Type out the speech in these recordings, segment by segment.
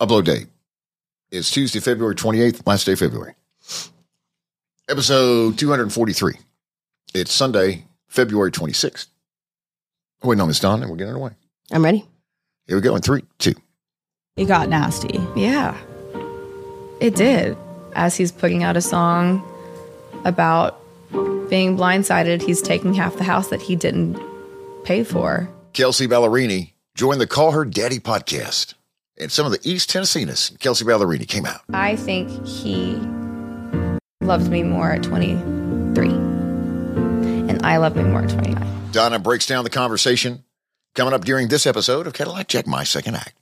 Upload date is Tuesday, February 28th, last day of February. Episode 243. It's Sunday, February 26th. Waiting on Miss Don, and we're getting away. I'm ready. Here we go in three, two. It got nasty. Yeah, it did. As he's putting out a song about being blindsided, he's taking half the house that he didn't pay for. Kelsea Ballerini joined the Call Her Daddy podcast. And some of the East Tennesseans, Kelsea Ballerini came out. I think he loved me more at 23, and I love me more at 29. Donna breaks down the conversation coming up during this episode of Cadillac Jack, my second act.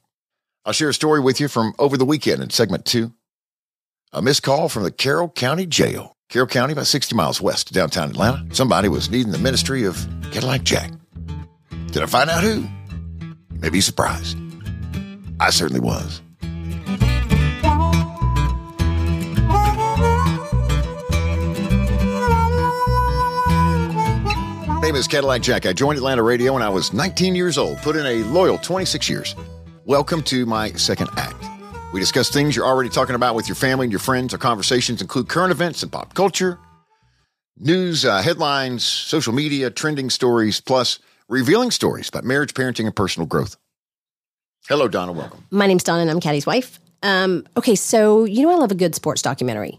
I'll share a story with you from over the weekend in segment two. A missed call from the Carroll County Jail. Carroll County, about 60 miles west of downtown Atlanta. Somebody was needing the ministry of Cadillac Jack. Did I find out who? You may be surprised. I certainly was. My name is Cadillac Jack. I joined Atlanta Radio when I was 19 years old, put in a loyal 26 years. Welcome to my second act. We discuss things you're already talking about with your family and your friends. Our conversations include current events and pop culture, news, uh, headlines, social media, trending stories, plus revealing stories about marriage, parenting, and personal growth. Hello, Donna. Welcome. My name's Donna, and I'm Caddy's wife. Um, okay, so you know I love a good sports documentary.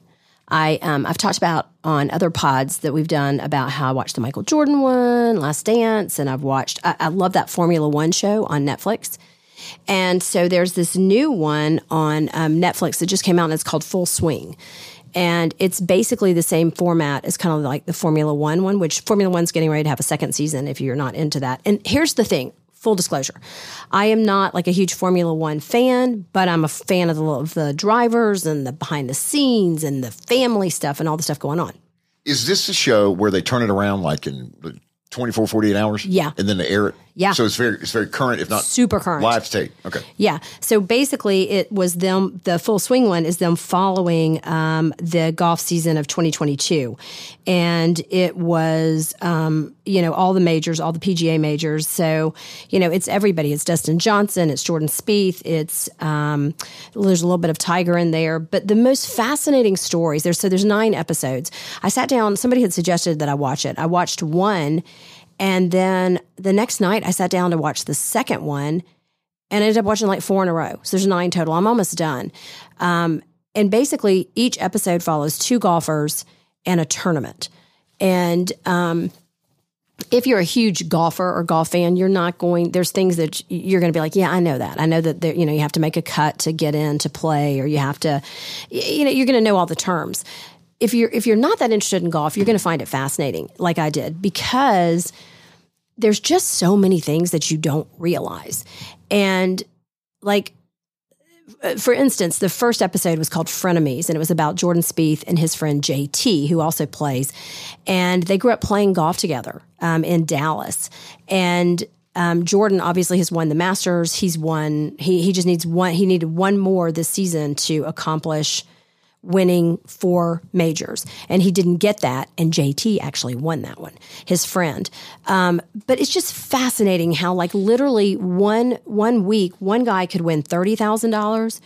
I um, I've talked about on other pods that we've done about how I watched the Michael Jordan one, Last Dance, and I've watched. I, I love that Formula One show on Netflix. And so there's this new one on um, Netflix that just came out, and it's called Full Swing. And it's basically the same format as kind of like the Formula One one, which Formula One's getting ready to have a second season if you're not into that. And here's the thing full disclosure I am not like a huge Formula One fan, but I'm a fan of the, of the drivers and the behind the scenes and the family stuff and all the stuff going on. Is this a show where they turn it around like in 24, 48 hours? Yeah. And then they air it? Yeah. So it's very, it's very current, if not Super current. live state. Okay. Yeah. So basically, it was them, the full swing one is them following um, the golf season of 2022. And it was, um, you know, all the majors, all the PGA majors. So, you know, it's everybody. It's Dustin Johnson, it's Jordan Spieth, it's, um, there's a little bit of Tiger in there. But the most fascinating stories, there's, so there's nine episodes. I sat down, somebody had suggested that I watch it. I watched one. And then the next night, I sat down to watch the second one and I ended up watching like four in a row. So there's nine total. I'm almost done. Um, and basically, each episode follows two golfers and a tournament. And um, if you're a huge golfer or golf fan, you're not going. There's things that you're going to be like, yeah, I know that. I know that there, you know you have to make a cut to get in to play, or you have to, you know, you're going to know all the terms. If you're if you're not that interested in golf, you're going to find it fascinating, like I did, because there's just so many things that you don't realize, and like for instance, the first episode was called Frenemies, and it was about Jordan Spieth and his friend JT, who also plays. And they grew up playing golf together um, in Dallas. And um, Jordan obviously has won the Masters. He's won. He he just needs one. He needed one more this season to accomplish winning four majors, and he didn't get that. And JT actually won that one, his friend. Um, but it's just fascinating how, like, literally one one week, one guy could win thirty thousand dollars,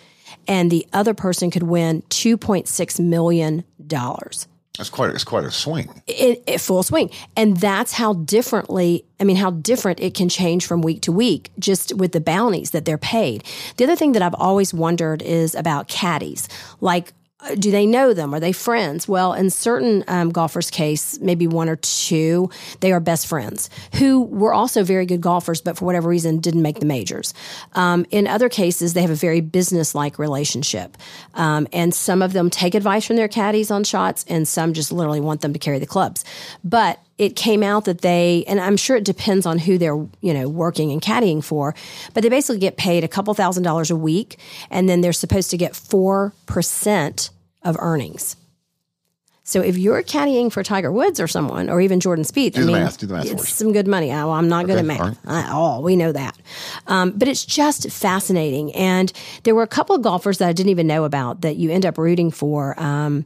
and the other person could win two point six million dollars That's quite, it's quite a swing. in, in full swing. And that's how differently, I mean, how different it can change from week to week just with the bounties that they're paid. The other thing that I've always wondered is about caddies. Like, do they know them? Are they friends? Well, in certain um, golfers' case, maybe one or two, they are best friends who were also very good golfers, but for whatever reason didn't make the majors. Um, in other cases, they have a very business-like relationship, um, and some of them take advice from their caddies on shots, and some just literally want them to carry the clubs. But it came out that they, and I'm sure it depends on who they're, you know, working and caddying for, but they basically get paid a couple thousand dollars a week, and then they're supposed to get four percent of earnings. So if you're caddying for Tiger Woods or someone, or even Jordan Spieth, Do I the mean, math, do the math it's some good money. I, well, I'm not good at math all right. at all. We know that. Um, but it's just fascinating. And there were a couple of golfers that I didn't even know about that you end up rooting for. Um,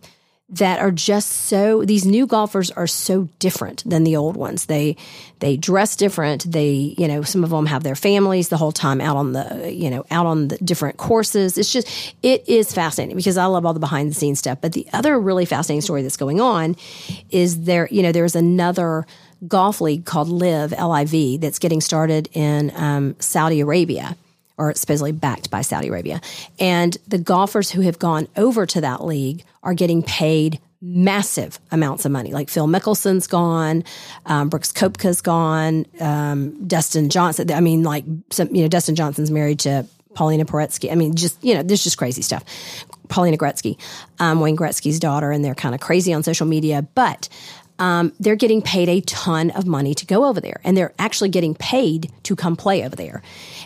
that are just so these new golfers are so different than the old ones. They they dress different. They you know some of them have their families the whole time out on the you know out on the different courses. It's just it is fascinating because i love all the behind the scenes stuff. But the other really fascinating story that's going on is there you know there's another golf league called live liv that's getting started in um, saudi arabia or supposedly backed by Saudi Arabia. And the golfers who have gone over to that league are getting paid massive amounts of money. Like Phil Mickelson's gone, um, Brooks Koepka's gone, um, Dustin Johnson. I mean, like some, you know, Dustin Johnson's married to Paulina Poretsky. I mean, just you know, there's just crazy stuff. Paulina Gretzky, um, Wayne Gretzky's daughter, and they're kind of crazy on social media, but um, they're getting paid a ton of money to go over there, and they're actually getting paid to come play over there.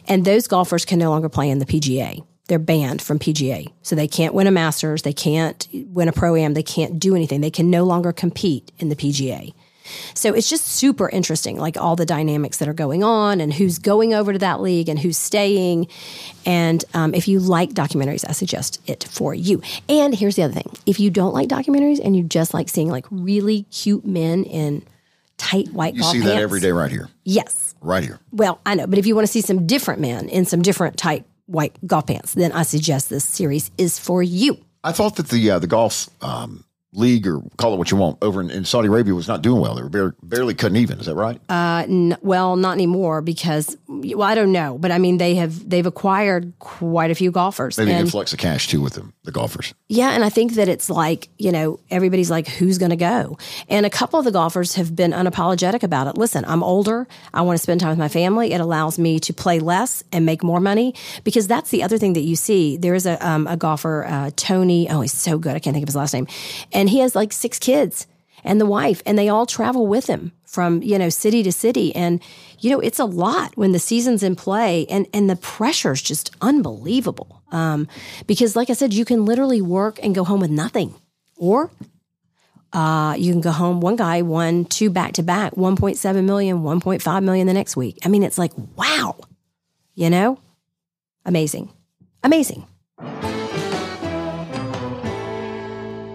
And those golfers can no longer play in the PGA. They're banned from PGA, so they can't win a Masters, they can't win a Pro Am, they can't do anything. They can no longer compete in the PGA. So it's just super interesting, like all the dynamics that are going on and who's going over to that league and who's staying. And um, if you like documentaries, I suggest it for you. And here's the other thing if you don't like documentaries and you just like seeing like really cute men in tight white You golf pants. You see that every day right here. Yes. Right here. Well, I know, but if you want to see some different men in some different tight white golf pants, then I suggest this series is for you. I thought that the uh, the golf um, league or call it what you want over in, in Saudi Arabia was not doing well. They were barely, barely cutting even. Is that right? Uh, n- well, not anymore because well, I don't know, but I mean they have they've acquired quite a few golfers. Maybe an influx of cash too with them, the golfers. yeah, and I think that it's like you know everybody's like who's going to go, and a couple of the golfers have been unapologetic about it. Listen, I'm older. I want to spend time with my family. It allows me to play less and make more money because that's the other thing that you see. There is a um, a golfer, uh, Tony. Oh, he's so good. I can't think of his last name, and he has like six kids and the wife, and they all travel with him from you know city to city, and you know it's a lot when the season's in play, and and the pressure's just unbelievable. Um, because like I said, you can literally work and go home with nothing, or uh, you can go home. One guy won two back to back, 1.7 million, 1.5 million the next week. I mean, it's like wow, you know, amazing, amazing.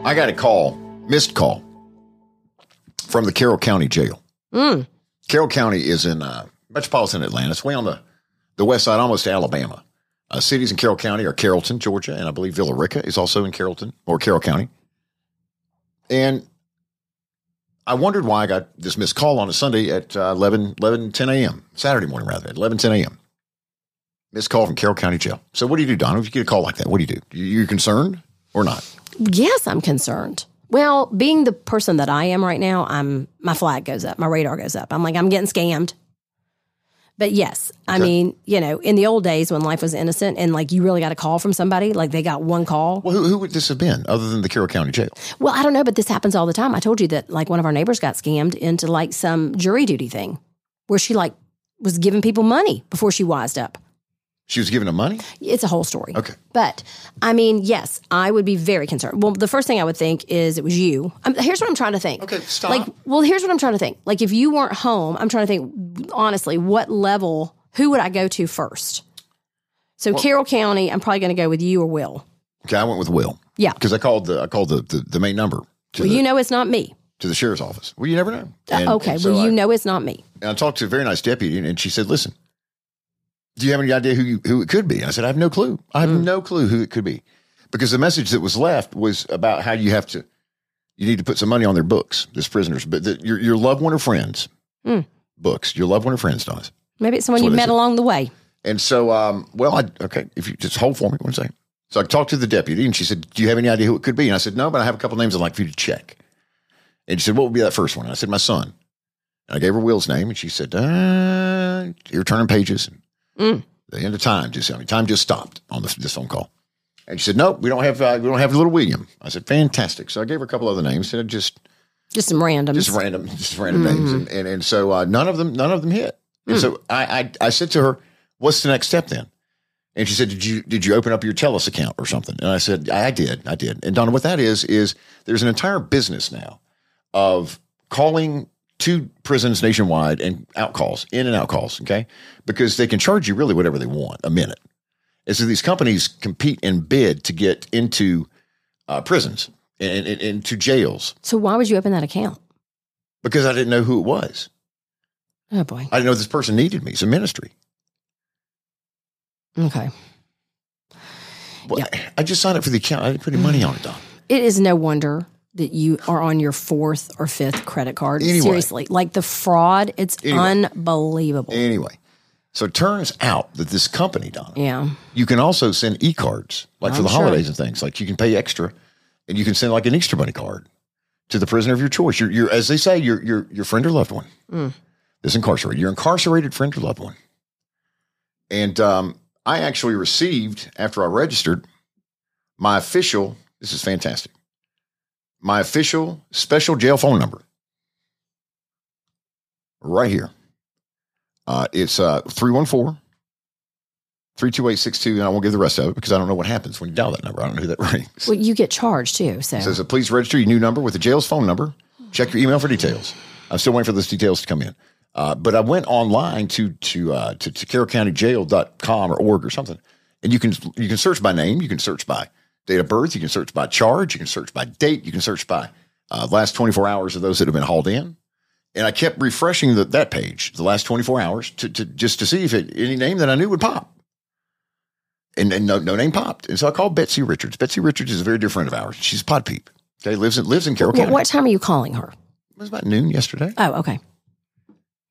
I got a call, missed call, from the Carroll County Jail. Mm. Carroll County is in uh, metropolitan Atlanta. It's way on the, the west side, almost to Alabama. Uh, cities in Carroll County are Carrollton, Georgia, and I believe Villa Rica is also in Carrollton or Carroll County. And I wondered why I got this missed call on a Sunday at uh, 11, 11, 10 a.m., Saturday morning rather, at 11, 10 a.m. Missed call from Carroll County Jail. So what do you do, Don? If you get a call like that, what do you do? You- You're concerned or not? Yes, I'm concerned. Well, being the person that I am right now, I'm my flag goes up, my radar goes up. I'm like, I'm getting scammed. But yes, I Okay. mean, you know, in the old days when life was innocent and like you really got a call from somebody, like they got one call. Well, who, who would this have been other than the Carroll County Jail? Well, I don't know, but this happens all the time. I told you that like one of our neighbors got scammed into like some jury duty thing where she like was giving people money before she wised up. She was giving him money? It's a whole story. Okay. But I mean, yes, I would be very concerned. Well, the first thing I would think is it was you. Um, here's what I'm trying to think. Okay, stop. Like, well, here's what I'm trying to think. Like, if you weren't home, I'm trying to think honestly, what level, who would I go to first? So Carroll County, I'm probably going to go with you or Will. Okay, I went with Will. Yeah. Because I called the I called the, the, the main number to Well, the you know it's not me. to the sheriff's office. Well, you never know. Uh, okay. and so well, you I, know it's not me. and I talked to a very nice deputy, and she said, "Listen, do you have any idea who you, who it could be?" And I said, "I have no clue. I have Mm. no clue who it could be, because the message that was left was about how you have to you need to put some money on their books, this prisoners, but the, your your loved one or friends Mm. books, your loved one or friends, Donis. Maybe it's someone That's you met along the way. And so, um, well, I, okay, if you just hold for me one second. So I talked to the deputy and she said, Do you have any idea who it could be? And I said, No, but I have a couple names I'd like for you to check. And she said, What would be that first one? And I said, My son. And I gave her Will's name and she said, uh, You're turning pages. Mm. The end of time just, I mean, time just stopped on this, this phone call. And she said, Nope, we don't have, uh, we don't have little William. I said, Fantastic. So I gave her a couple other names and just, Just some random, just random, just random names, and and, and so uh, none of them, none of them hit. And so I, I I said to her, "What's the next step then?" And she said, "Did you did you open up your Telus account or something?" And I said, "I did, I did." And Donna, what that is is there's an entire business now of calling to prisons nationwide and out calls, in and out calls, okay, because they can charge you really whatever they want a minute. And so these companies compete and bid to get into uh, prisons and, and, and to jails So why would you open that account? because I didn't know who it was. Oh boy. I didn't know this person needed me. It's a ministry. Okay. Well, I just signed up for the account. I didn't put any money on it, Don. It is no wonder that you are on your fourth or fifth credit card. Anyway. Seriously, like the fraud, it's Anyway. unbelievable. Anyway, so it turns out that this company, Don, yeah. you can also send e-cards like for I'm the sure. holidays and things. Like you can pay extra, and you can send like an Easter bunny card to the prisoner of your choice. You're, you're as they say, your your your friend or loved one Mm. is incarcerated. Your incarcerated friend or loved one. And um, I actually received after I registered my official. This is fantastic. My official special jail phone number. Right here. Uh, it's uh, 314 32862, and I won't give the rest of it because I don't know what happens when you dial that number. I don't know who that rings. Well, you get charged too. So It says, uh, please register your new number with the jail's phone number. Check your email for details. I'm still waiting for those details to come in. Uh, but I went online to to uh, to, to carrollcountyjail.com or org or something, and you can you can search by name, you can search by date of birth, you can search by charge, you can search by date, you can search by uh, last 24 hours of those that have been hauled in. And I kept refreshing the, that page the last 24 hours to, to just to see if it, any name that I knew would pop. And, and no, no name popped. And so I called Betsy Richards. Betsy Richards is a very dear friend of ours. She's a pod peep. Okay, lives in lives in Carroll County. what time are you calling her? It was about noon yesterday. Oh, okay.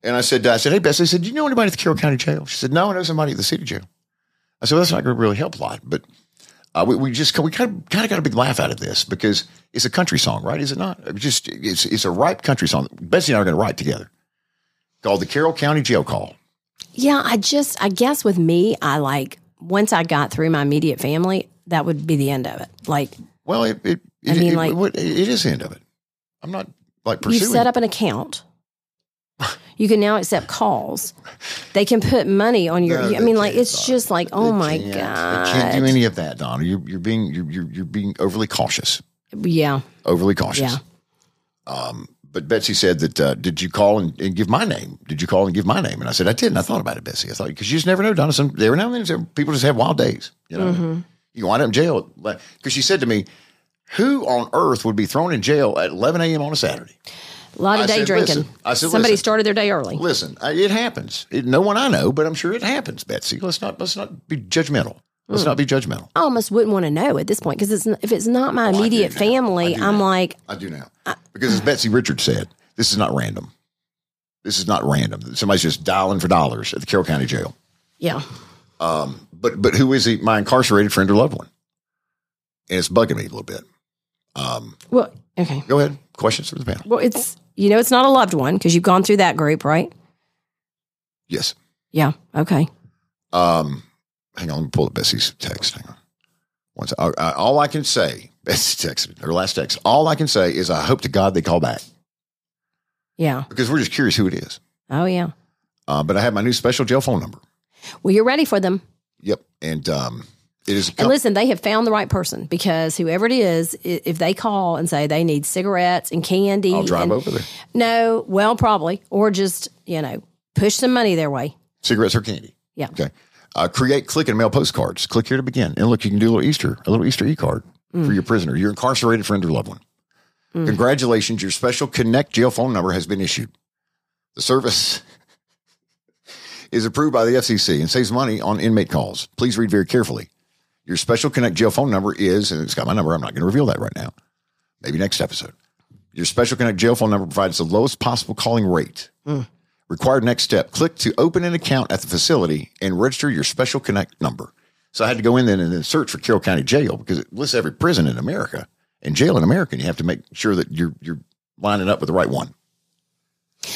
And I said, I said, hey, Betsy, I said, do you know anybody at the Carroll County Jail? She said, no, I know somebody at the city jail. I said, well, that's not going to really help a lot. But uh, we, we just, we kind of, kind of got a big laugh out of this because it's a country song, right? Is it not? It just, it's, it's a ripe country song. Betsy and I are going to write together called the Carroll County Jail Call. Yeah, I just, I guess with me, I like, once I got through my immediate family, that would be the end of it. Like, Well, it, it, I it, mean, it, like- what- it is the end of it. I'm not like pursuing. you set up an account. You can now accept calls. They can put money on your. No, I mean, like it's Don. just like, oh They my can't. god! They can't do any of that, Donna. You're, you're being, you're, you're, you're being overly cautious. Yeah, Overly cautious. Yeah. Um, but Betsy said that, uh, did you call and, and give my name? Did you call and give my name? And I said, I did. And I thought about it, Betsy. I thought, because you just never know, Donna. Some, every now and then, people just have wild days. You know, Mm-hmm. you wind up in jail. Because she said to me, who on earth would be thrown in jail at 11 a.m. on a Saturday? A lot of I day said, drinking. listen. I said, Somebody listen. started their day early. Listen, I- it happens. It, no one I know, but I'm sure it happens, Betsy. Let's not let's not be judgmental. Let's not be judgmental. I almost wouldn't want to know at this point because it's if it's not my Oh, immediate family, I I'm now. like, I do now because as Betsy Richards said, this is not random. This is not random. Somebody's just dialing for dollars at the Carroll County Jail. yeah, Um, But but who is he? My incarcerated friend or loved one, and it's bugging me a little bit. Um, well, okay. go ahead. Questions from the panel? Well, it's you know, it's not a loved one because you've gone through that group, right? Yes. Yeah. Okay. Um, hang on, let me pull up Betsy's text. Hang on. Once, uh, uh, all I can say, Betsy texted her last text. All I can say is I hope to God they call back Yeah. because we're just curious who it is. Oh yeah. Uh, but I have my new special jail phone number. Well, you're ready for them. Yep, and um, it is. And listen, they have found the right person because whoever it is, if they call and say they need cigarettes and candy, I'll drive and- over there. No, well, probably, or just you know, push some money their way. Cigarettes or candy. Yeah. Okay. Uh, create, click, and mail postcards. Click here to begin. And look, you can do a little Easter, a little Easter e card Mm. for your prisoner, your incarcerated friend or loved one. Congratulations, your special Connect jail phone number has been issued. The service is approved by the FCC and saves money on inmate calls. Please read very carefully. Your special Connect jail phone number is, and it's got my number. I'm not going to reveal that right now. Maybe next episode. Your special Connect jail phone number provides the lowest possible calling rate. Required next step click to open an account at the facility and register your special connect number. So I had to go in then and then search for Carroll County Jail because it lists every prison in America and jail in America. And you have to make sure that you're you're lining up with the right one.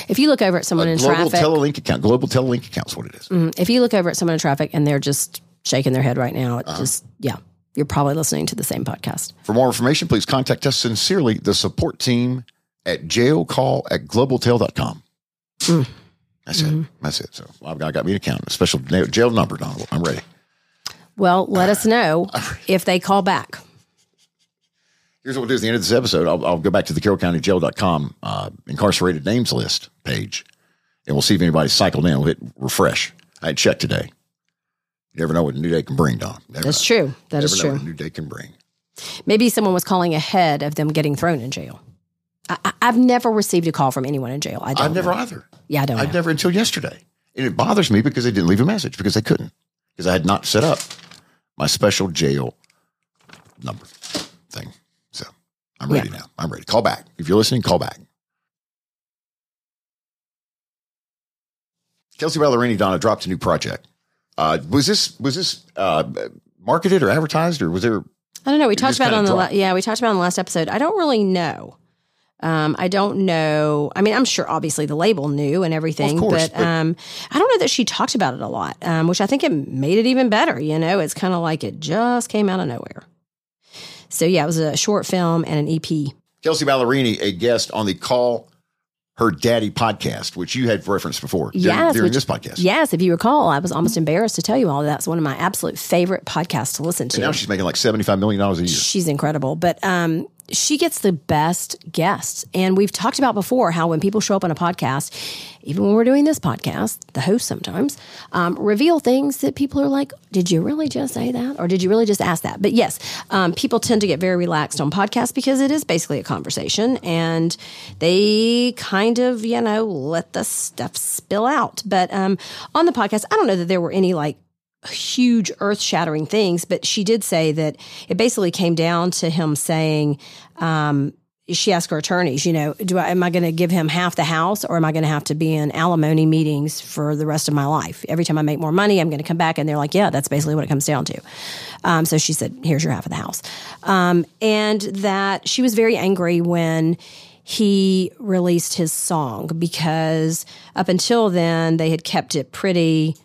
If you look over at someone A in global traffic, global telelink account. Global telelink account's what it is. Mhm. if you look over at someone in traffic and they're just shaking their head right now, it Uh-huh. just yeah, you're probably listening to the same podcast. For more information, please contact us sincerely, the support team at jailcall at globaltel.com. Mm. That's it. That's it. So I've got, I got me an account, a special jail number. Donald. I'm ready. Well, let us know if they call back. Here's what we'll do at the end of this episode. I'll, I'll go back to the carrollcountyjail.com uh, incarcerated names list page, and we'll see if anybody's cycled in. We'll hit refresh. I had checked today. You never know what a new day can bring, Don. That's know. true. That Never is know true. what a new day can bring. Maybe someone was calling ahead of them getting thrown in jail. I, I- I've never received a call from anyone in jail. I don't I've never know. either. Yeah, I don't I've know. never until yesterday. And it bothers me because they didn't leave a message because they couldn't. Because I had not set up my special jail number thing. So I'm ready now. I'm ready. Call back. If you're listening, call back. Kelsea Ballerini Donna dropped a new project. Uh, was this was this uh, marketed or advertised or was there I don't know. We talked about on the la- yeah, we talked about it on the last episode. I don't really know. Um, I don't know. I mean, I'm sure obviously the label knew and everything, Well, of course, but, but- um, I don't know that she talked about it a lot, um, which I think it made it even better. You know, it's kind of like it just came out of nowhere. So yeah, it was a short film and an EP. Kelsea Ballerini, a guest on the Call Her Daddy podcast, which you had referenced before during, Yes, during which- this podcast. Yes, if you recall, I was almost embarrassed to tell you all that. That's one of my absolute favorite podcasts to listen to. And now she's making like $75 million a year. She's incredible. But um, she gets the best guests. And we've talked about before how when people show up on a podcast, even when we're doing this podcast, the host sometimes um, reveal things that people are like, did you really just say that? Or did you really just ask that? But yes, um, people tend to get very relaxed on podcasts because it is basically a conversation and they kind of, you know, let the stuff spill out. But um, on the podcast, I don't know that there were any like huge earth shattering things, but she did say that it basically came down to him saying, um, she asked her attorneys, you know, do I, am I going to give him half the house or am I going to have to be in alimony meetings for the rest of my life? Every time I make more money, I'm going to come back. And they're like, yeah, that's basically what it comes down to. Um, so she said, here's your half of the house. Um, and that she was very angry when he released his song because up until then, they had kept it pretty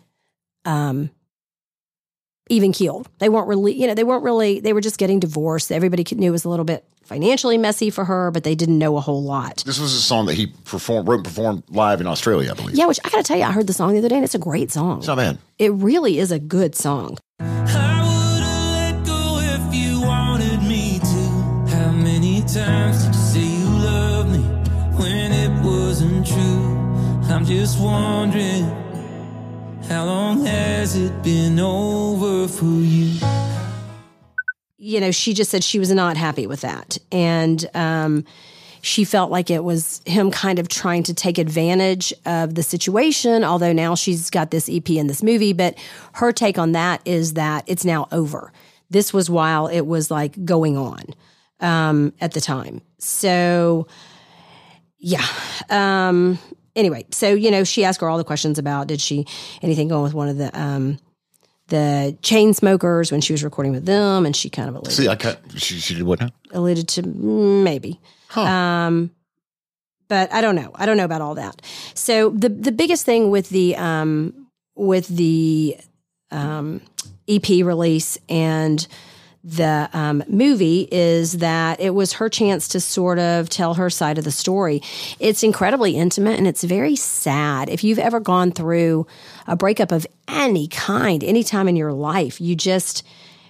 even keeled. They weren't really, you know, they weren't really, they were just getting divorced. Everybody knew it was a little bit financially messy for her, but they didn't know a whole lot. This was a song that he performed, wrote and performed live in Australia, I believe. Yeah, which I gotta tell you, I heard the song the other day and it's a great song. It's not bad. It really is a good song. I would've let go if you wanted me to. How many times did you say you love me when it wasn't true? I'm just wondering, how long has it been over for you? you know, she just said she was not happy with that. And um, she felt like it was him kind of trying to take advantage of the situation, although now she's got this EP in this movie. But her take on that is that it's now over. This was while it was like going on um, at the time. So, yeah. Um, anyway, so, you know, she asked her all the questions about did she anything going with one of the. Um, the Chainsmokers when she was recording with them, and she kind of alluded See, I cut. She, she did what now? alluded to mm, maybe. Um, but I don't know. I don't know about all that. So the the biggest thing with the um, with the um, EP release and the um, movie is that it was her chance to sort of tell her side of the story. It's incredibly intimate and it's very sad. If you've ever gone through a breakup of any kind, any time in your life, you just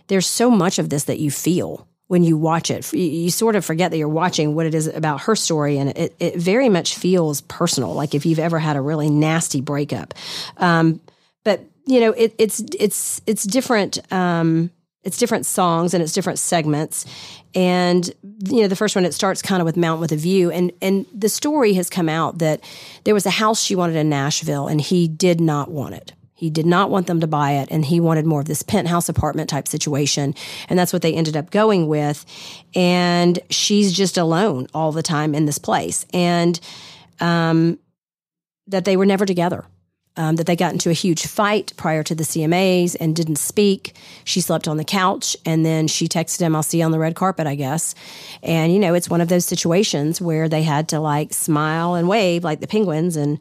there's so much of this that you feel when you watch it. You, sort of forget that you're watching what it is about her story, and it, it very much feels personal. Like if you've ever had a really nasty breakup, um, but you know it, it's it's it's different. Um, it's different songs and it's different segments, and you know the first one it starts kind of with Mountain with a View, and and the story has come out that there was a house she wanted in Nashville, and he did not want it. He did not want them to buy it, and he wanted more of this penthouse apartment type situation. And that's what they ended up going with. And she's just alone all the time in this place. And um, that they were never together. Um, that they got into a huge fight prior to the CMAs and didn't speak. She slept on the couch and then she texted him, I'll see you on the red carpet, I guess. And, you know, it's one of those situations where they had to like smile and wave like the penguins and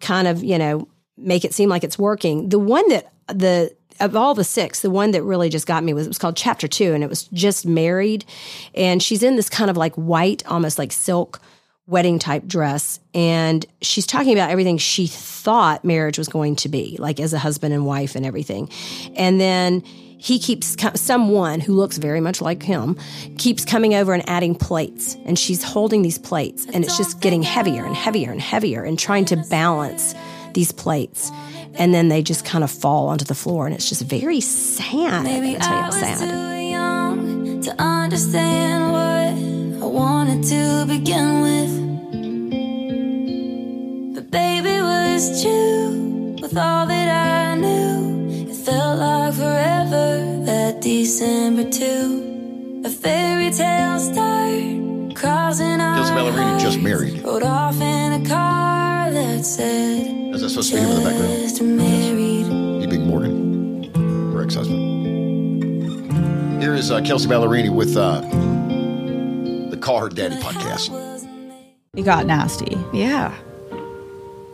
kind of, you know, make it seem like it's working. The one that the of all the six, the one that really just got me was it was called Chapter Two, and it was just married, and she's in this kind of like white, almost like silk wedding type dress, and she's talking about everything she thought marriage was going to be, like as a husband and wife and everything, and then he keeps someone who looks very much like him keeps coming over and adding plates and she's holding these plates and it's just getting heavier and heavier and heavier and trying to balance these plates. And then they just kind of fall onto the floor and it's just very sad. Maybe I tell you sad. too young to understand what wanted to begin with. But baby, was true with all that I knew. It felt like forever that December too. A fairy tale start crossing our Kelsea Ballerini just married. Rode off in a car that said Is that supposed to be him in the background? just married. You big Morgan, her ex-husband. Here is uh, Kelsea Ballerini with uh, Call Her Daddy podcast. It got nasty. Yeah,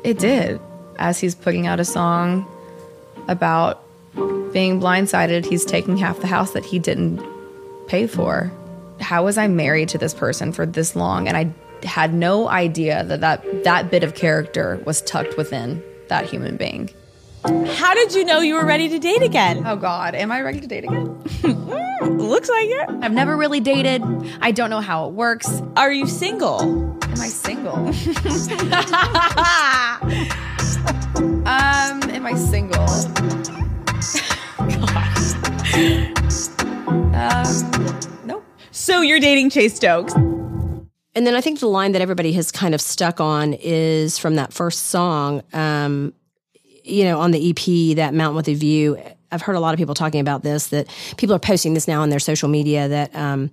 it did. As he's putting out a song about being blindsided, he's taking half the house that he didn't pay for. How was I married to this person for this long? And I had no idea that that, that bit of character was tucked within that human being. How did you know you were ready to date again? Oh God, am I ready to date again? Looks like it. I've never really dated. I don't know how it works. Are you single? Am I single? um, am I single? um, nope. So you're dating Chase Stokes. And then I think the line that everybody has kind of stuck on is from that first song, um, you know, on the EP, that Mountain with a View. I've heard a lot of people talking about this, that people are posting this now on their social media that, um,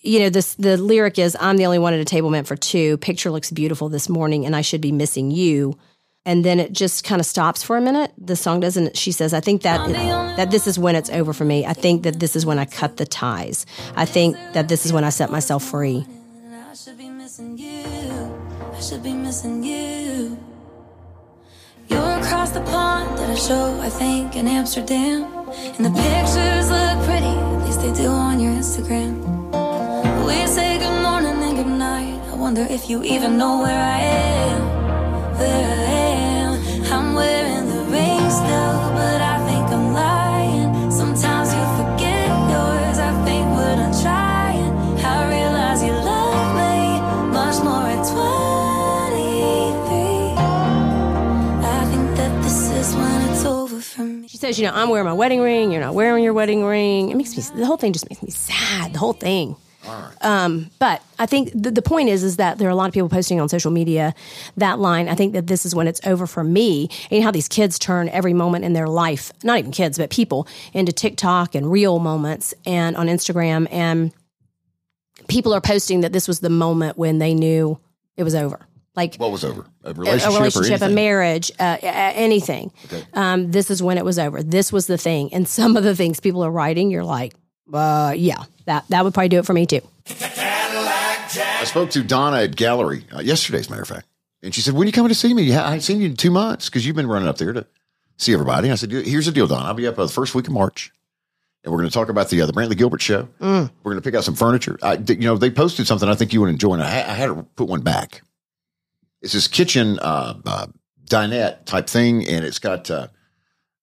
you know, this the lyric is I'm the only one at a table meant for two. Picture looks beautiful this morning and I should be missing you. And then it just kind of stops for a minute. The song doesn't she says, I think that that this is when it's over for me. I think that this is when I cut the ties. I think that this is when I set myself free. I should be missing you. I should be missing you. You're across the pond at a show, I think, in Amsterdam. And the pictures look pretty, at least they do on your Instagram. We say good morning and good night. I wonder if you even know where I am. Where I am. Says, you know, I'm wearing my wedding ring. You're not wearing your wedding ring. It makes me, the whole thing just makes me sad. The whole thing. Um, but I think the, the point is, is that there are a lot of people posting on social media that line. I think that this is when it's over for me. And you know how these kids turn every moment in their life, not even kids, but people, into TikTok and real moments and on Instagram. And people are posting that this was the moment when they knew it was over. Like What was over? A relationship, a relationship, or a marriage, uh, anything. Um, this is when it was over. This was the thing. And some of the things people are writing, you're like, uh, yeah, that that would probably do it for me too. I spoke to Donna at Gallery uh, yesterday, as a matter of fact, and she said, "When are you coming to see me? I haven't seen you in two months because you've been running up there to see everybody." And I said, "Here's the deal, Donna. I'll be up uh, the first week of March, and we're going to talk about the uh, the Brantley Gilbert show. Mm. We're going to pick out some furniture. I, you know, they posted something I think you would enjoy, and I, ha- I had to put one back. It's this kitchen uh, uh, dinette type thing, and it's got." Uh,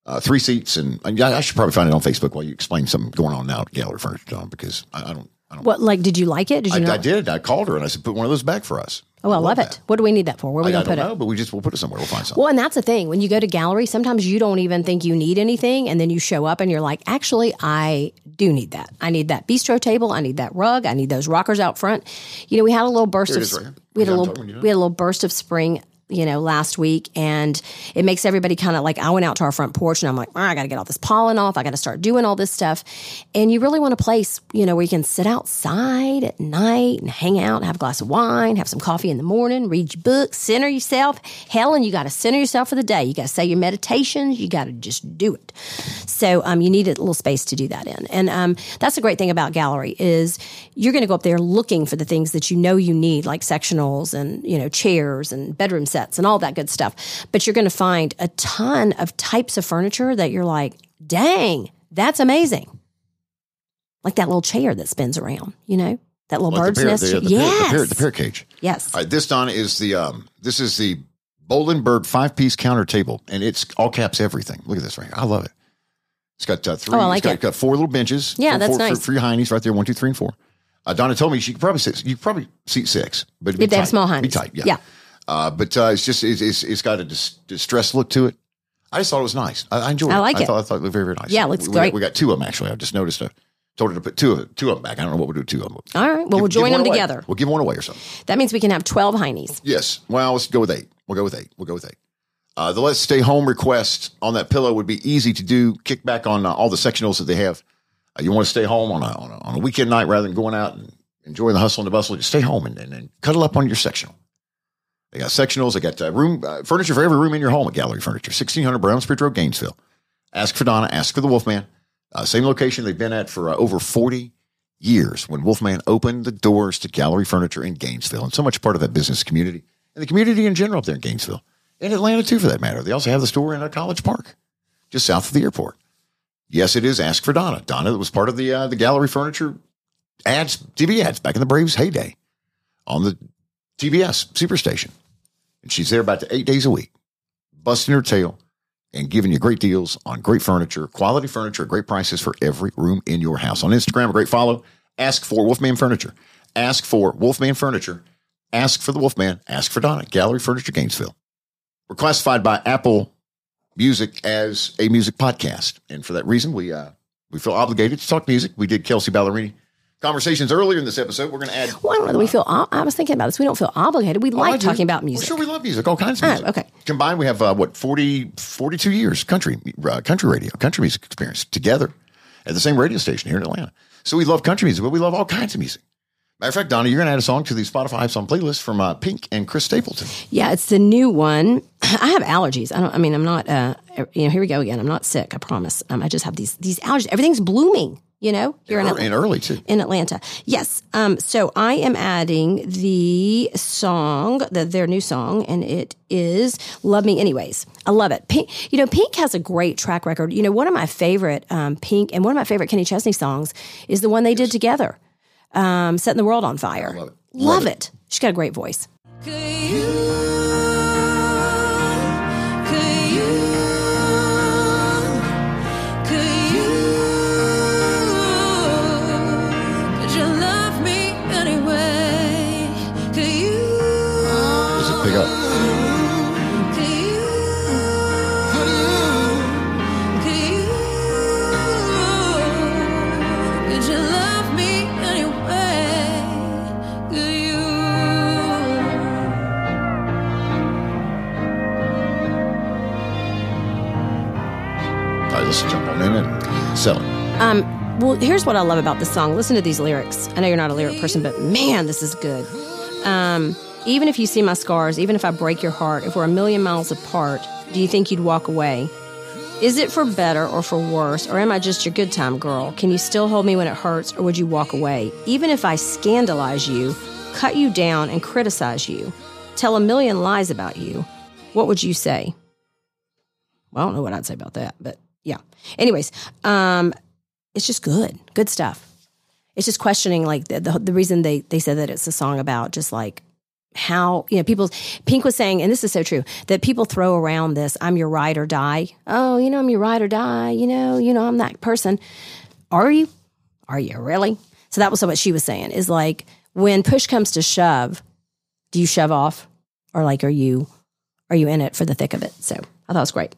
uh, three seats, and I I should probably find it on Facebook while you explain something going on now at Gallery Furniture, John because I, I don't, I don't. What like? Did you like it? Did I, you? I not? did. I called her and I said, "Put one of those back for us." Oh, I love, it. that. What do we need that for? Where are we I, I gonna put know, it? but we just we'll put it somewhere. We'll find something. Well, and that's the thing. When you go to gallery, sometimes you don't even think you need anything, and then you show up and you're like, actually, I do need that. I need that bistro table. I need that rug. I need those rockers out front. You know, we had a little burst of right. We had a Yeah, I'm little talking when you're we had a little burst of spring. You know, last week, and it makes everybody kind of like I went out to our front porch, and I'm like, "Ah, I got to get all this pollen off. I got to start doing all this stuff, and you really want a place, you know, where you can sit outside at night and hang out, have a glass of wine, have some coffee in the morning, read your book, center yourself. Helen, you got to center yourself for the day. You got to say your meditations. You got to just do it. So um, you need a little space to do that in, and um, that's a great thing about gallery is you're going to go up there looking for the things that you know you need, like sectionals and you know chairs and bedroom sets and all that good stuff. But you're going to find a ton of types of furniture that you're like, dang, that's amazing. Like that little chair that spins around, you know, that little Like bird's the nest. the, the, yes. the, parrot, the cage. yes. All right, this Donna is the um, this is the Bolenberg five piece counter table, and it's all caps everything. Look at this right here. I love it. It's got uh, three. Oh, I like it's got, it. got four little benches. Yeah, for, that's for, nice. Your heinies right there, one, two, three, and four. Uh, Donna told me she could probably sit. You could probably seat six, but it'd be If they have small Be heinies. tight, yeah. Yeah. Uh, but uh, it's just it's, it's, it's got a dis- distressed look to it. I just thought it was nice. I, I enjoyed I it. like I it. Thought, I thought it looked very very nice. Yeah, it looks we, great. We got, two of them actually. I just noticed a Told her to put two of two of them back. I don't know what we'll do with two of them. All right. Well, we'll join them away. together. We'll give one away or something. That means we can have 12 heinies. Yes. Well, let's go with eight. We'll go with eight. We'll go with eight. Uh, the let's stay home request on that pillow would be easy to do. Kick back on uh, all the sectionals that they have. Uh, you want to stay home on a, on a on a weekend night rather than going out and enjoying the hustle and the bustle. Just stay home and, and, and cuddle up on your sectional. They got sectionals. They got uh, room uh, furniture for every room in your home at Gallery Furniture, sixteen hundred Browns Bridge Road, Gainesville. Ask for Donna. Ask for the Wolfman. Uh, same location they've been at for uh, over forty years. When Wolfman opened the doors to Gallery Furniture in Gainesville, and so much part of that business community and the community in general up there in Gainesville, and Atlanta too, for that matter. They also have the store in uh, College Park, just south of the airport. Yes, it is. Ask for Donna. Donna that was part of the uh, the Gallery Furniture ads, TV ads back in the Braves heyday on the TBS Superstation. And she's there about eight days a week, busting her tail and giving you great deals on great furniture, quality furniture, great prices for every room in your house. On Instagram, a great follow. Ask for Wolfman Furniture. Ask for Wolfman Furniture. Ask for the Wolfman. Ask for Donna. Gallery Furniture, Gainesville. We're classified by Apple Music as a music podcast, and for that reason, we uh, we feel obligated to talk music. We did Kelsea Ballerini conversations earlier in this episode. We're going to add. Well, I don't know that we feel, I was thinking about this. We don't feel obligated. We Oh, like talking about Well, music. sure, we love music, all kinds of Oh, music. okay. Combined, we have uh, what 40, 42 years country uh, country radio, country music experience together at the same radio station here in Atlanta. So we love country music, but we love all kinds of music. Matter of fact, Donna, you're going to add a song to the Spotify Song playlist from uh, Pink and Chris Stapleton. Yeah, it's the new one. I have allergies. I don't. I mean, I'm not. Uh, you know, here we go again. I'm not sick. I promise. Um, I just have these these allergies. Everything's blooming. You know, here in Ear- Atlanta. and early too. in Atlanta. Yes. Um, so I am adding the song, the, their new song, and it is Love Me Anyways. I love it. Pink, you know, Pink has a great track record. You know, one of my favorite um, Pink and one of my favorite Kenny Chesney songs is the one they did together, um, Setting the World on Fire. love it. Love, Love it. She's got a great voice. You? All right, let's jump on in and sell it. Um, well, here's what I love about this song. Listen to these lyrics. I know you're not a lyric person, but man, this is good. Um, even if you see my scars, even if I break your heart, if we're a million miles apart, do you think you'd walk away? Is it for better or for worse, or am I just your good time girl? Can you still hold me when it hurts, or would you walk away? Even if I scandalize you, cut you down, and criticize you, tell a million lies about you, what would you say? Well, I don't know what I'd say about that, but yeah. Anyways, um, it's just good, good stuff. It's just questioning like the, the the reason they they said that it's a song about just like how you know people. Pink was saying, and this is so true that people throw around this "I'm your ride or die." Oh, you know, I'm your ride or die. You know, you know, I'm that person. Are you? Are you really? So that was what she was saying. Is like when push comes to shove, do you shove off, or like are you are you in it for the thick of it? So I thought it was great.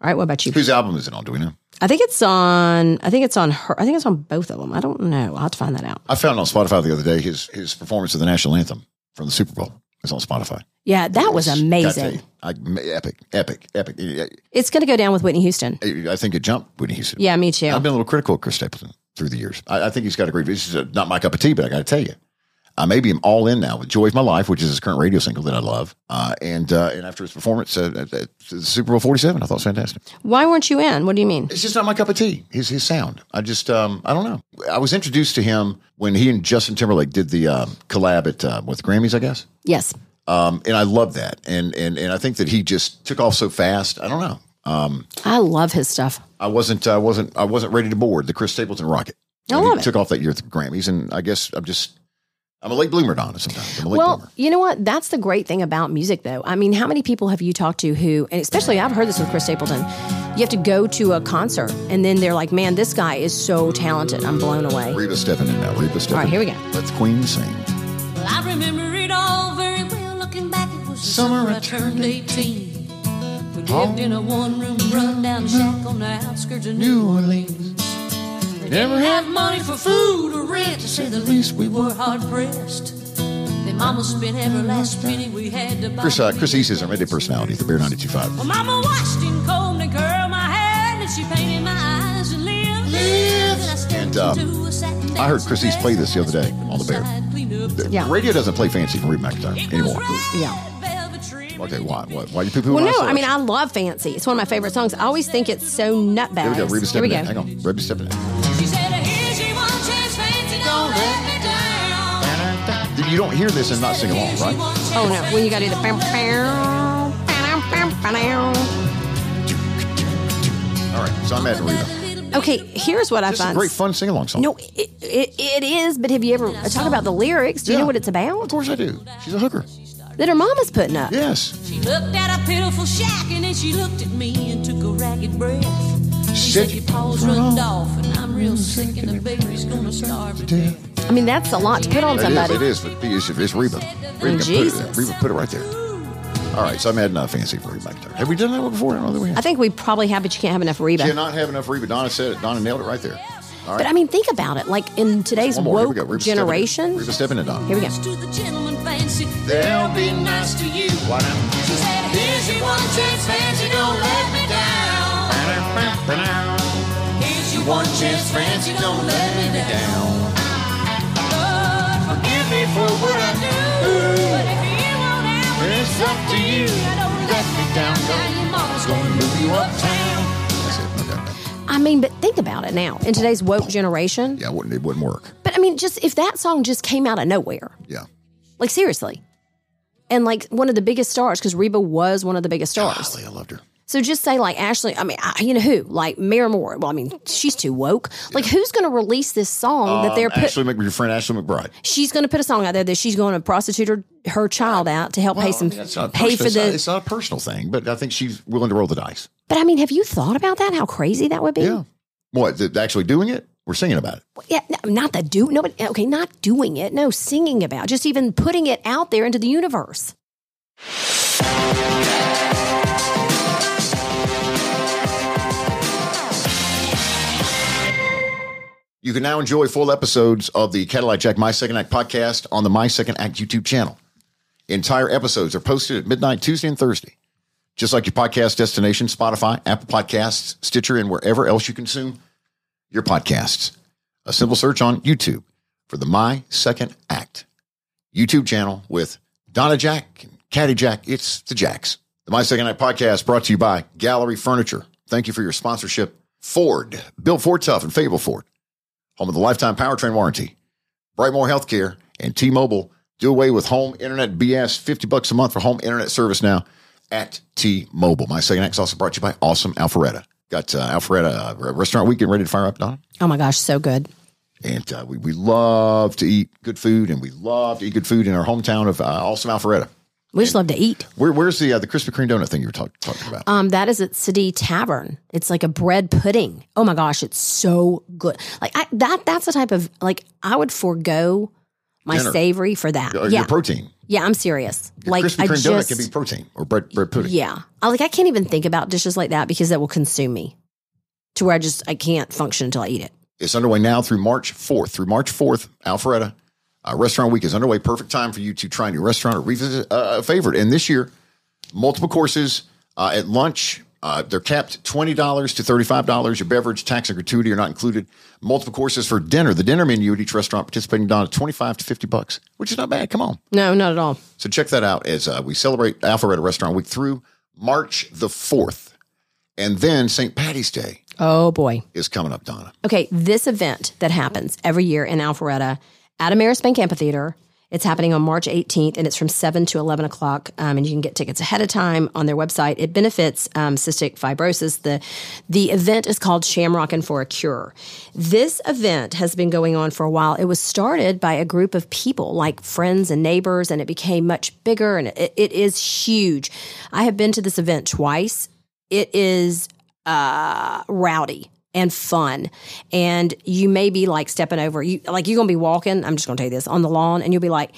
All right, what about you? Whose album is it on? Do we know? I think it's on. I think it's on her. I think it's on both of them. I don't know. I'll have to find that out. I found on Spotify the other day his his performance of the national anthem from the Super Bowl. It's on Spotify. Yeah, that was amazing. you, I, epic, epic, epic. It's going to go down with Whitney Houston. I I think it jumped Whitney Houston. Yeah, me too. I've been a little critical of Chris Stapleton through the years. I, I think he's got a great. This is a, not my cup of tea, but I got to tell you, I maybe am all in now with "Joy of My Life," which is his current radio single that I love. Uh, and uh, and after his performance at, at, at the Super Bowl Forty Seven, I thought it was fantastic. Why weren't you in? What do you mean? It's just not my cup of tea. His his sound. I just um, I don't know. I was introduced to him when he and Justin Timberlake did the um, collab at uh, with Grammys, I guess. Yes. Um, and I love that. And and and I think that he just took off so fast. I don't know. Um, I love his stuff. I wasn't I wasn't I wasn't ready to board the Chris Stapleton rocket. I love he it. took off that year at the Grammys, and I guess I'm just I'm a late bloomer, Donna. Sometimes I'm a late Well, bloomer. you know what? That's the great thing about music, though. I mean, how many people have you talked to who, and especially I've heard this with Chris Stapleton, you have to go to a concert and then they're like, man, this guy is so talented. I'm blown away. Reba stepping in now. Reba stepping. right, here we go. Let's Queen sing. Well, I remember it all very well. Looking back, it was Summer summer I I turned 18. We lived in a one room rundown shack on the outskirts of New Orleans. Never have money for food or rent. To say the least, we were hard pressed. Then Mama spent every last penny we had to buy. Chris, uh, Chris East is our midday personality, the Bear 92.5. Well, Mama washed and combed and curled my hair, and she painted my eyes and lips. Then I stepped And, um, into a satin I heard dance Chris East play this the other day on the Bear. side, cleaned up the Yeah. Radio doesn't play fancy from Reba McEntire anymore. Yeah. Okay, why? Why, why are you poo-pooing Well, no, I mean. I love Fancy. It's one of my favorite songs. I always think it's so nutbag. Here we go. Reba Here we go. in. Hang on. Reba stepping in. You don't hear this and not sing along, right? Oh, no. When you got to do the bam, bam, bam, bam, bam. All right, so I'm at Reba. Okay, here's what I find. It's a great fun sing-along song. No, it, it, it is, but have you ever talk about the lyrics? Do you Yeah. know what it's about? Of course I do. She's a hooker. That her mama's putting up. Yes. She looked at a pitiful shack and then she looked at me and took a ragged breath. She Sick said, Your paws runned off and I'm real sick and the baby's gonna starve to death. I mean, that's a lot to put on It is. somebody. It is. But it's, it's Reba. Reba, put it, Jesus. Reba put it right there. All right, so I'm adding a fancy for Reba McEntire. Have we done that one before? I don't know that we have. I think we probably have, but you can't have enough Reba. You cannot have enough Reba. Donna said it. Donna nailed it right there. All right. But I mean, think about it. Like in today's one more. Here we woke go. Reba stepping in. generation. Reba stepping in, Donna. Here we go. To the gentleman fancy, They'll be nice to you. Why not? She said, Here's your one chance, fancy, don't let me down. Here's your one chance, fancy, don't let me down. Lord, forgive me for what I do. But if you won't have it, it's up to you. Don't let me down. Now your mama's gonna move you uptown. That's it. Okay. I mean, but think about it now. In today's woke generation. Yeah, it wouldn't, it wouldn't work. But I mean, just if that song just came out of nowhere, Yeah. like seriously, and like one of the biggest stars, because Reba was one of the biggest stars. Golly, I loved her. So just say like Ashley. I mean, I, you know who? Like Maren Morris. Well, I mean, she's too woke. Like, who's going to release this song that they're Um, put? Ashley, Mc- your friend Ashley McBryde. she's going to put a song out there that she's going to prostitute her, her child out to help Well, pay I some mean, pay personal. for it's, not, the. it's not a personal thing, but I think she's willing to roll the dice. But I mean, have you thought about that? How crazy that would be? Yeah. What? Actually doing it? We're singing about it. Yeah, not the do. No, but okay, not doing it. No, singing about. Just even putting it out there into the universe. You can now enjoy full episodes of the Cadillac Jack My Second Act podcast on the My Second Act YouTube channel. Entire episodes are posted at midnight Tuesday and Thursday. Just like your podcast destination, Spotify, Apple Podcasts, Stitcher, and wherever else you consume your podcasts. A simple search on YouTube for the My Second Act YouTube channel with Donna Jack and Caddy Jack. It's the Jacks. The My Second Act podcast brought to you by Gallery Furniture. Thank you for your sponsorship. Ford, Bill Ford Tough and Fable Ford home of the lifetime powertrain warranty. Brightmore Healthcare and T-Mobile do away with home internet BS. 50 bucks a month for home internet service now at T-Mobile. My second act is also brought to you by Awesome Alpharetta. Got uh, Alpharetta uh, Restaurant Weekend ready to fire up, Donna. Oh my gosh, so good. And uh, we, we love to eat good food, and we love to eat good food in our hometown of uh, Awesome Alpharetta. We just love to eat. Where, where's the uh, the Krispy Kreme donut thing you were talk, talking about? Um, that is at City Tavern. It's like a bread pudding. Oh my gosh, it's so good. Like I, that. That's the type of like I would forego my Dinner. savory for that. Or yeah, Your protein. yeah. I'm serious. like Krispy I Kreme donut just can be protein or bread, bread pudding. yeah. I like I can't even think about dishes like that because that will consume me to where I just I can't function until I eat it. It's underway now through March 4th. Through March 4th, Alpharetta uh, Restaurant Week is underway. Perfect time for you to try a new restaurant or revisit uh, a favorite. And this year, multiple courses uh, at lunch. Uh, they're capped $20 to $35. Your beverage, tax, and gratuity are not included. Multiple courses for dinner. The dinner menu at each restaurant participating down at 25 to 50 bucks, which is not bad. Come on. No, not at all. So check that out as uh, we celebrate Alpharetta Restaurant Week through March the 4th. And then St. Patty's Day Oh boy. is coming up, Donna. Okay, this event that happens every year in Alpharetta at Ameris Bank Amphitheater. It's happening on March 18th, and it's from 7 to 11 o'clock. Um, and you can get tickets ahead of time on their website. It benefits um, cystic fibrosis. The the event is called Shamrockin' for a Cure. This event has been going on for a while. It was started by a group of people, like friends and neighbors, and it became much bigger. And it, it is huge. I have been to this event twice. It is uh, rowdy and fun. And you may be like stepping over you like you're gonna be walking, I'm just gonna tell you this, on the lawn, and you'll be like,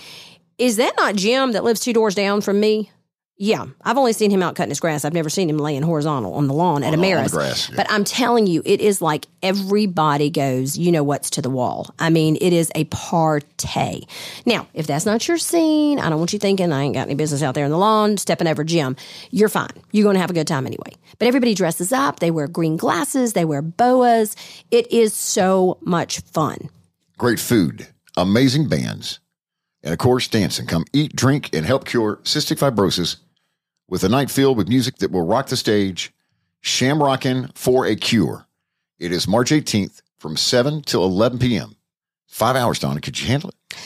Is that not Jim that lives two doors down from me? Yeah, I've only seen him out cutting his grass. I've never seen him laying horizontal on the lawn at On grass, yeah. But I'm telling you, it is like everybody goes, you know what's to the wall. I mean, it is a party. Now, if that's not your scene, I don't want you thinking I ain't got any business out there in the lawn stepping over Jim. You're fine. You're going to have a good time anyway. But everybody dresses up. They wear green glasses. They wear boas. It is so much fun. Great food, amazing bands, and of course, dancing. Come eat, drink, and help cure cystic fibrosis with a night filled with music that will rock the stage. Shamrockin' for a Cure. It is March 18th from 7 till 11 p.m. Five hours, Donna. Could you handle it?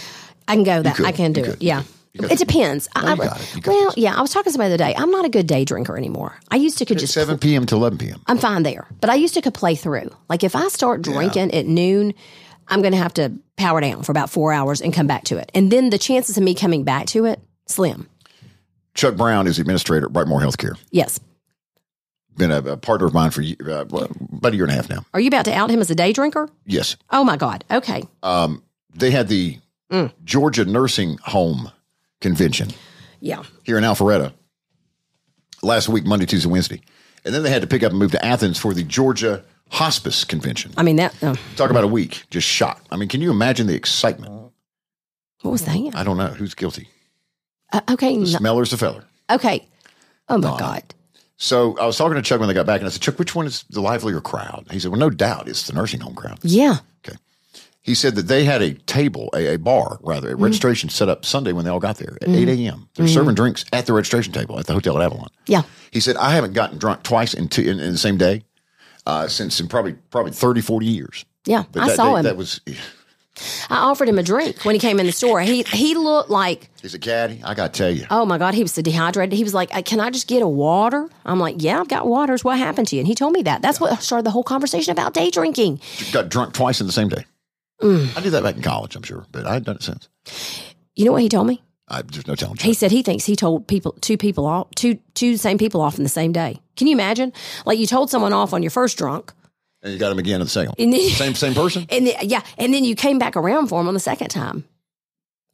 I can go that. could. I can do it. could. Yeah. It depends. No, I, it. Well, this. yeah. I was talking to somebody the other day. I'm not a good day drinker anymore. I used to could just 7 p.m. to 11 p.m. I'm fine there. But I used to could play through. Like if I start drinking at noon, I'm going to have to power down for about four hours and come back to it. And then the chances of me coming back to it, slim. Chuck Brown is the administrator at Brightmore Healthcare. Yes. Been a, a partner of mine for uh, about a year and a half now. Are you about to out him as a day drinker? Yes. Oh my God. Okay. Um, they had the Mm. Georgia Nursing Home Convention Yeah. here in Alpharetta last week, Monday, Tuesday, Wednesday. And then they had to pick up and move to Athens for the Georgia Hospice Convention. I mean, that, uh, Talk about a week, just shot. I mean, can you imagine the excitement? what was that? I don't know who's guilty. Uh, okay. The smeller's the feller. okay. Oh my God. So I was talking to Chuck when they got back, and I said, Chuck, which one is the livelier crowd? He said, Well, no doubt it's the nursing home crowd. Yeah. Okay. He said that they had a table, a, a bar, rather, Mm-hmm. a registration set up Sunday when they all got there at 8 a.m. They're serving drinks at the registration table at the hotel at Avalon. Yeah. He said, I haven't gotten drunk twice in, two, in, in the same day uh, since in probably probably 30, 40 years. Yeah. But I that, saw that, him. That was, I offered him a drink when he came in the store. He he looked like he said, Caddy, I got to tell you. Oh my God, he was so dehydrated. He was like, "Uh, Can I just get a water? I'm like, Yeah, I've got waters. What happened to you? And he told me that. That's what started the whole conversation about day drinking. Got drunk twice in the same day. Mm. I did that back in college, I'm sure, but I hadn't done it since. You know what he told me? I, there's no telling. He said he thinks he told people two people off two two same people off in the same day. Can you imagine? Like you told someone off on your first drunk, and you got him again in the second. and then Same same person? and then, yeah, and then you came back around for him on the second time.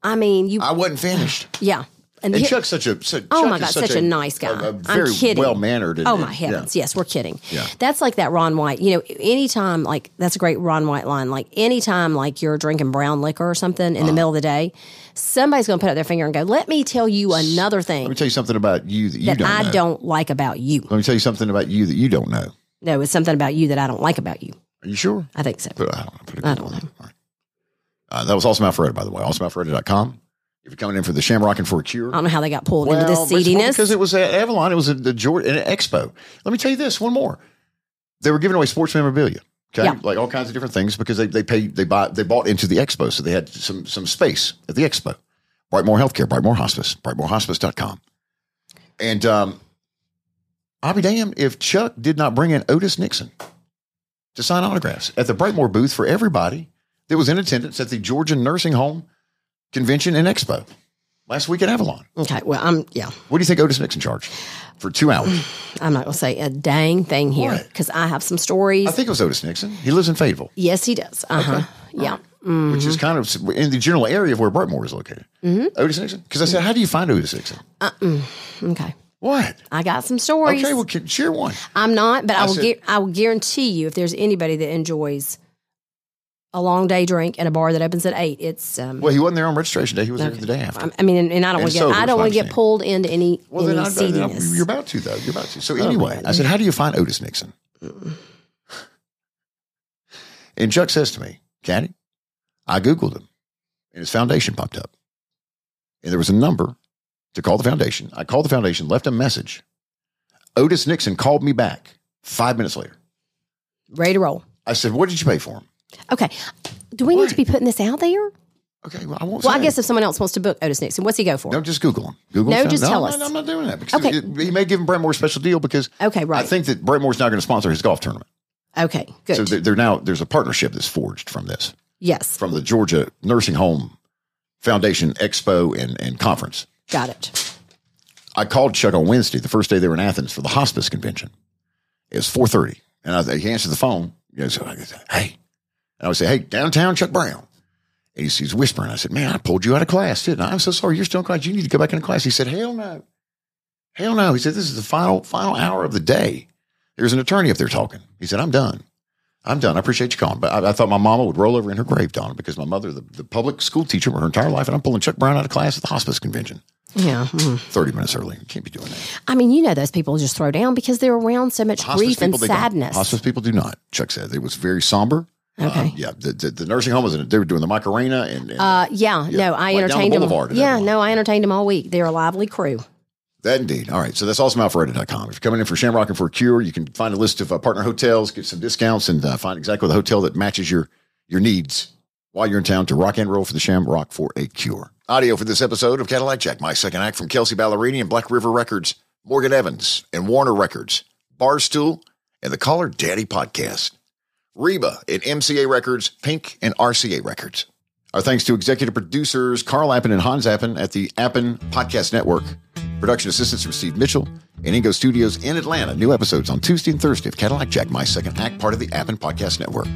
I mean, you I wasn't finished. yeah. And, And he- Chuck's such a such, Oh Chuck my God, such a nice guy. A, a I'm very kidding. well mannered. Oh my heavens! Yes, we're kidding. Yeah. That's like that Ron White. You know, anytime like that's a great Ron White line. Like anytime like you're drinking brown liquor or something in Uh-huh. the middle of the day, somebody's going to put up their finger and go, "Let me tell you another thing." Let me tell you something about you that you that don't I know. don't like about you." Let me tell you something about you that you don't know. No, it's something about you that I don't like about you. Are you sure? I think so. Put, I don't know. I don't on it. All right. Uh, that was Awesome Alpharetta, by the way. AwesomeAlpharetta.com. If you're coming in for the Shamrockin' for a cure. I don't know how they got pulled into this seediness. because it was at Avalon. It was at the Georgia an expo. Let me tell you this one more. They were giving away sports memorabilia. Okay, Yeah. like all kinds of different things because they they paid they bought they bought into the expo, so they had some some space at the expo. Brightmore Healthcare, Brightmore Hospice, BrightmoreHospice.com. And um, I'll be damned if Chuck did not bring in Otis Nixon to sign autographs at the Brightmore booth for everybody that was in attendance at the Georgian Nursing Home Convention and Expo last week at Avalon. okay, well, I'm yeah. What do you think Otis Nixon charged for two hours? I'm not going to say a dang thing here because I have some stories. I think it was Otis Nixon. He lives in Fayetteville, yes, he does. Uh huh. Yeah. which is kind of in the general area of where Brightmore is located. Mm-hmm. Otis Nixon? Because I said, how do you find Otis Nixon? Okay. What? I got some stories. Okay, well, can- share one. I'm not, but I, I will. said- gu- I will guarantee you, if there's anybody that enjoys a long day drink at a bar that opens at eight, it's. Um, Well, he wasn't there on registration day. He was there the day after. I mean, and, and I don't want to get. sober, I don't want to get pulled into any Well, any then I, you're about to, though. You're about to. Oh, So anyway, I said, how do you find Otis Nixon? And Chuck says to me, Caddy, I Googled him and his foundation popped up. And there was a number to call the foundation. I called the foundation, left a message. Otis Nixon called me back five minutes later. Ready to roll. I said, What did you pay for him? Okay. Do we need to be putting this out there? Okay, well, I won't Well, I guess if someone else wants to book Otis Nixon, what's he go for? No, just Google him. Google No, him. just tell no, us. No, I'm not doing that because Okay. it- he may give him Brightmore a special deal because Okay, right. I think that Brightmore's now going to sponsor his golf tournament. Okay, good. So they're now there's a partnership that's forged from this, yes, from the Georgia Nursing Home Foundation Expo and, and conference. Got it. I called Chuck on Wednesday, the first day they were in Athens for the hospice convention. It was four thirty, and I, he answered the phone. He goes, "Hey," and I would say, "Hey, downtown Chuck Brown." And he's, he's whispering. I said, "Man, I pulled you out of class, didn't I? I'm so sorry. You're still in class. You need to go back into class." He said, "Hell no, Hell no. He said, this is the final, final hour of the day. There's an attorney up there talking. He said, I'm done. I'm done. I appreciate you calling. But I, I thought my mama would roll over in her grave, Donna, because my mother, the, the public school teacher her entire life, and I'm pulling Chuck Brown out of class at the hospice convention Yeah. mm. 30 minutes early. You can't be doing that. I mean, you know, those people just throw down because they're around so much grief and they don't. sadness. Hospice people do not. Chuck said it was very somber. Okay. Um, yeah. The, the, the nursing home was in, they were doing the Macarena and, and Uh, yeah, Yeah, no, I like down the entertained them. Yeah, no, I entertained them all week. They're a lively crew. That indeed. All right. So that's awesome. awesomealpharetta.com. If you're coming in for Shamrockin' for a cure, you can find a list of uh, partner hotels, get some discounts, and uh, find exactly the hotel that matches your your needs while you're in town to rock and roll for the Shamrock for a cure. Audio for this episode of Cadillac Jack, my second act from Kelsea Ballerini and Black River Records, Morgan Evans and Warner Records, Barstool, and the Call Her Daddy Podcast. Reba at MCA Records, Pink, and RCA Records. Our thanks to executive producers Carl Appen and Hans Appen at the Appen Podcast Network. Production assistance from Steve Mitchell and Ingo Studios in Atlanta. New episodes on Tuesday and Thursday of Cadillac Jack, My Second Act, part of the Appen Podcast Network.